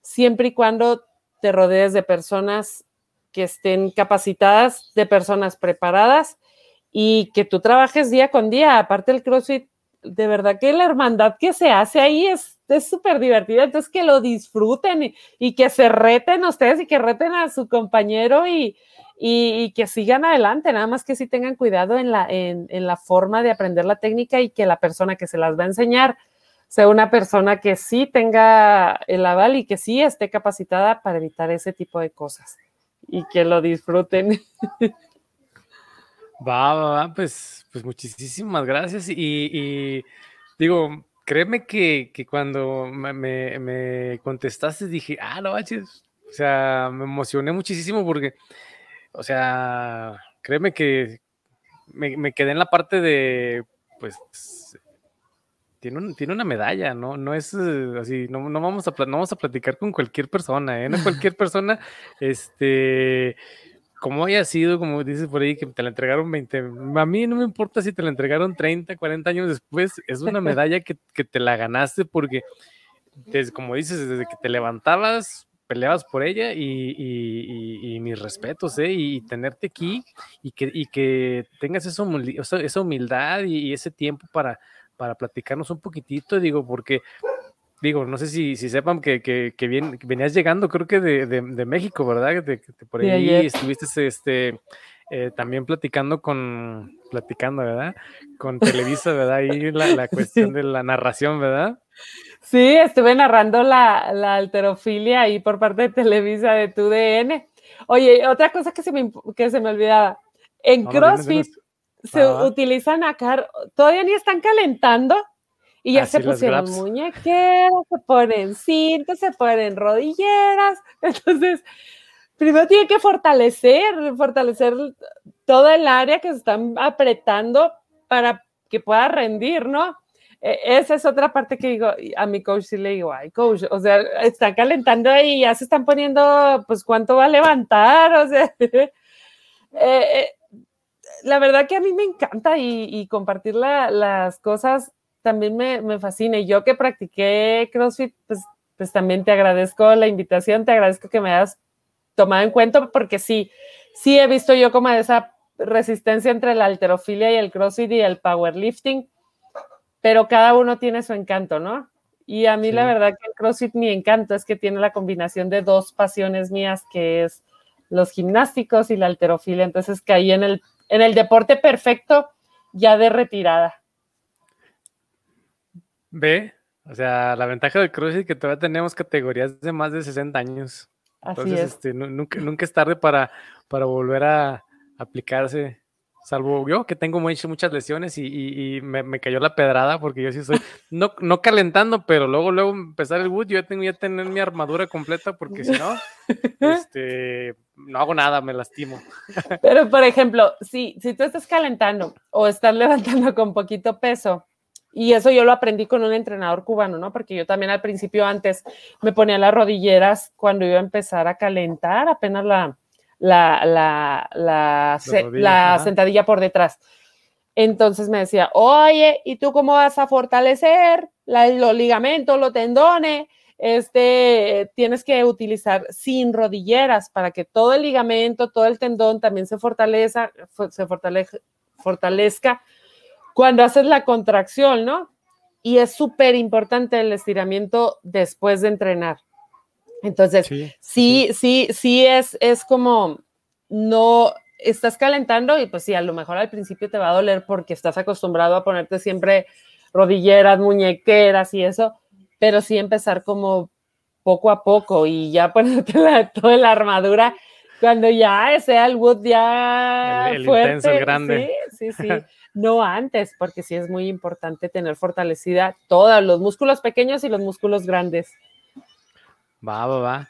Speaker 2: siempre y cuando te rodees de personas que estén capacitadas, de personas preparadas y que tú trabajes día con día. Aparte el CrossFit, de verdad que la hermandad que se hace ahí es súper divertida, entonces que lo disfruten y, y, que se reten ustedes y que reten a su compañero y, y, que sigan adelante, nada más que sí tengan cuidado en la, en, la forma de aprender la técnica y que la persona que se las va a enseñar sea una persona que sí tenga el aval y que sí esté capacitada para evitar ese tipo de cosas y que lo disfruten.
Speaker 1: Va, va, va, pues, pues muchísimas gracias. Y, digo, créeme que, cuando me, me, contestaste dije, ah, no, o sea, me emocioné muchísimo porque o sea, créeme que me, quedé en la parte de, pues, tiene, tiene una medalla, ¿no? No es eh, así, no, vamos a, no vamos a platicar con cualquier persona, ¿eh? No cualquier persona, este, como haya sido, como dices por ahí, que te la entregaron 20, a mí no me importa si te la entregaron 30, 40 años después, es una medalla que, que te la ganaste porque, desde, como dices, desde que te levantabas, peleabas por ella y, mis respetos, ¿eh? Y tenerte aquí y que, que tengas esa, esa humildad y, ese tiempo para, para platicarnos un poquitito, digo, porque, digo, no sé si, si sepan que, que, venías llegando, creo que de, México, ¿verdad? Que, por ahí estuviste este, eh, también platicando con, platicando, ¿verdad? Con Televisa, ¿verdad? Ahí la, la cuestión de la narración, ¿verdad?
Speaker 2: Sí, estuve narrando la, la, alterofilia ahí por parte de Televisa de tu DN. Oye, otra cosa que se me, que se me olvidaba. En CrossFit se utilizan acá, todavía ni están calentando y ya se pusieron muñequeras, se ponen cintos, se ponen rodilleras. Entonces, primero tiene que fortalecer, fortalecer toda el área que se están apretando para que pueda rendir, ¿no? E, esa es otra parte que digo, a mi coach sí le digo, ay, coach, o sea, está calentando ahí, ya se están poniendo, pues, ¿cuánto va a levantar? O sea, eh, eh, la verdad que a mí me encanta y, compartir las cosas también me, me, fascina. Y yo que practiqué CrossFit, pues, pues también te agradezco la invitación, te agradezco que me hayas tomado en cuenta, porque sí, sí he visto yo como esa resistencia entre la alterofilia y el crossfit y el powerlifting, pero cada uno tiene su encanto, ¿no? Y a mí la verdad que el CrossFit mi encanto es que tiene la combinación de dos pasiones mías, que es los gimnásticos y la alterofilia. Entonces caí en el, en el deporte perfecto ya de retirada.
Speaker 1: Ve, o sea, la ventaja del CrossFit es que todavía tenemos categorías de más de 60 años. Entonces, este, nunca, nunca es tarde para, para volver a aplicarse salvo yo que tengo muchas lesiones y, me, cayó la pedrada porque yo sí soy, no, no calentando, pero luego, luego empezar el wood, yo ya tengo que tener mi armadura completa porque si no, este, no hago nada, me lastimo.
Speaker 2: Pero, por ejemplo, si, si tú estás calentando o estás levantando con poquito peso, y eso yo lo aprendí con un entrenador cubano, ¿no? Porque yo también al principio antes me ponía las rodilleras cuando iba a empezar a calentar, apenas la, la, la, la, sentadilla por detrás. Entonces me decía, oye, ¿y tú cómo vas a fortalecer los ligamentos, los tendones? Este, tienes que utilizar sin rodilleras para que todo el ligamento, todo el tendón también se fortaleza, se fortalezca cuando haces la contracción, ¿no? Y es súper importante el estiramiento después de entrenar. Entonces, sí, sí, sí, es, es como no estás calentando y pues sí, a lo mejor al principio te va a doler porque estás acostumbrado a ponerte siempre rodilleras, muñequeras y eso, pero sí empezar como poco a poco y ya ponerte toda la armadura cuando ya sea el wood ya
Speaker 1: el, fuerte, grande.
Speaker 2: Sí, sí, sí. No antes, porque sí es muy importante tener fortalecida todos los músculos pequeños y los músculos grandes.
Speaker 1: Va, va, va.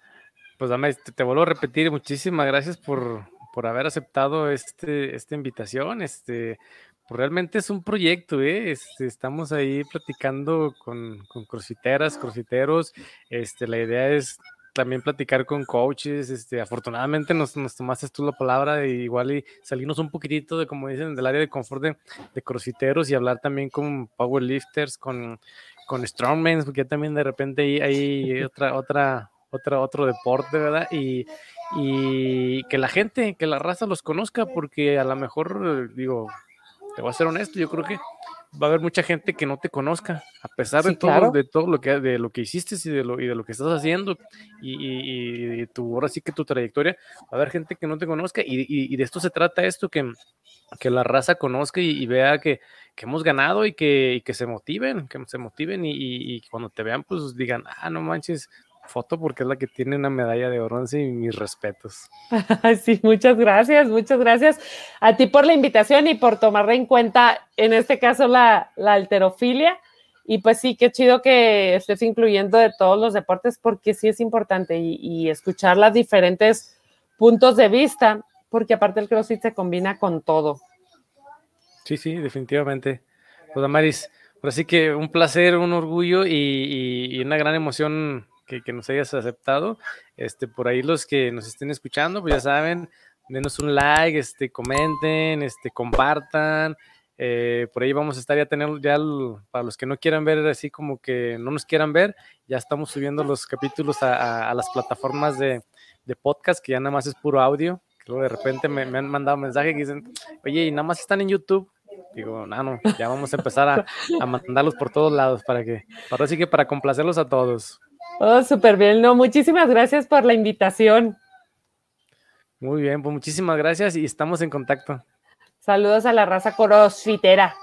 Speaker 1: Pues dame, te, vuelvo a repetir, muchísimas gracias por, haber aceptado este, esta invitación. Este, pues realmente es un proyecto, ¿eh? Este, estamos ahí platicando con, con crossfiteras, crossfiteros. Este, la idea es también platicar con coaches. Este, afortunadamente nos, nos tomaste tú la palabra y igual y salirnos un poquitito de, como dicen, del área de confort de, de crossfiteros y hablar también con powerlifters, con, con strongmen, porque también de repente hay, hay otra, otra, otra, otro deporte, ¿verdad? Y, y que la gente, que la raza los conozca, porque a lo mejor, digo, te voy a ser honesto, yo creo que va a haber mucha gente que no te conozca, a pesar de todo, de todo lo que de lo que hiciste y de lo, y de lo que estás haciendo, y, y, tu, ahora sí que tu trayectoria, va a haber gente que no te conozca, y, de esto se trata esto, que, que la raza conozca y, vea que, que, hemos ganado y que, que se motiven, que se motiven y, cuando te vean, pues digan, ah, no manches, foto porque es la que tiene una medalla de bronce y mis respetos.
Speaker 2: Sí, muchas gracias, muchas gracias a ti por la invitación y por tomar en cuenta, en este caso, la, alterofilia. Y pues sí, qué chido que estés incluyendo de todos los deportes porque sí es importante y, escuchar los diferentes puntos de vista, porque aparte el CrossFit se combina con todo.
Speaker 1: Sí, sí, definitivamente. Pues Amaris, ahora sí que un placer, un orgullo y una gran emoción que, nos hayas aceptado. Este, por ahí los que nos estén escuchando, pues ya saben, denos un like, este, comenten, este, compartan. Eh, por ahí vamos a estar ya tener, ya para los que no quieran ver así como que no nos quieran ver, ya estamos subiendo los capítulos a, las plataformas de, podcast que ya nada más es puro audio. Que luego de repente me, han mandado mensaje que dicen, oye, y nada más están en YouTube. Digo, no, no, ya vamos a empezar a, a mandarlos por todos lados para que, ahora sí que para complacerlos a todos.
Speaker 2: Oh, súper bien. No, muchísimas gracias por la invitación.
Speaker 1: Muy bien, pues muchísimas gracias y estamos en contacto.
Speaker 2: Saludos a la raza corosfitera.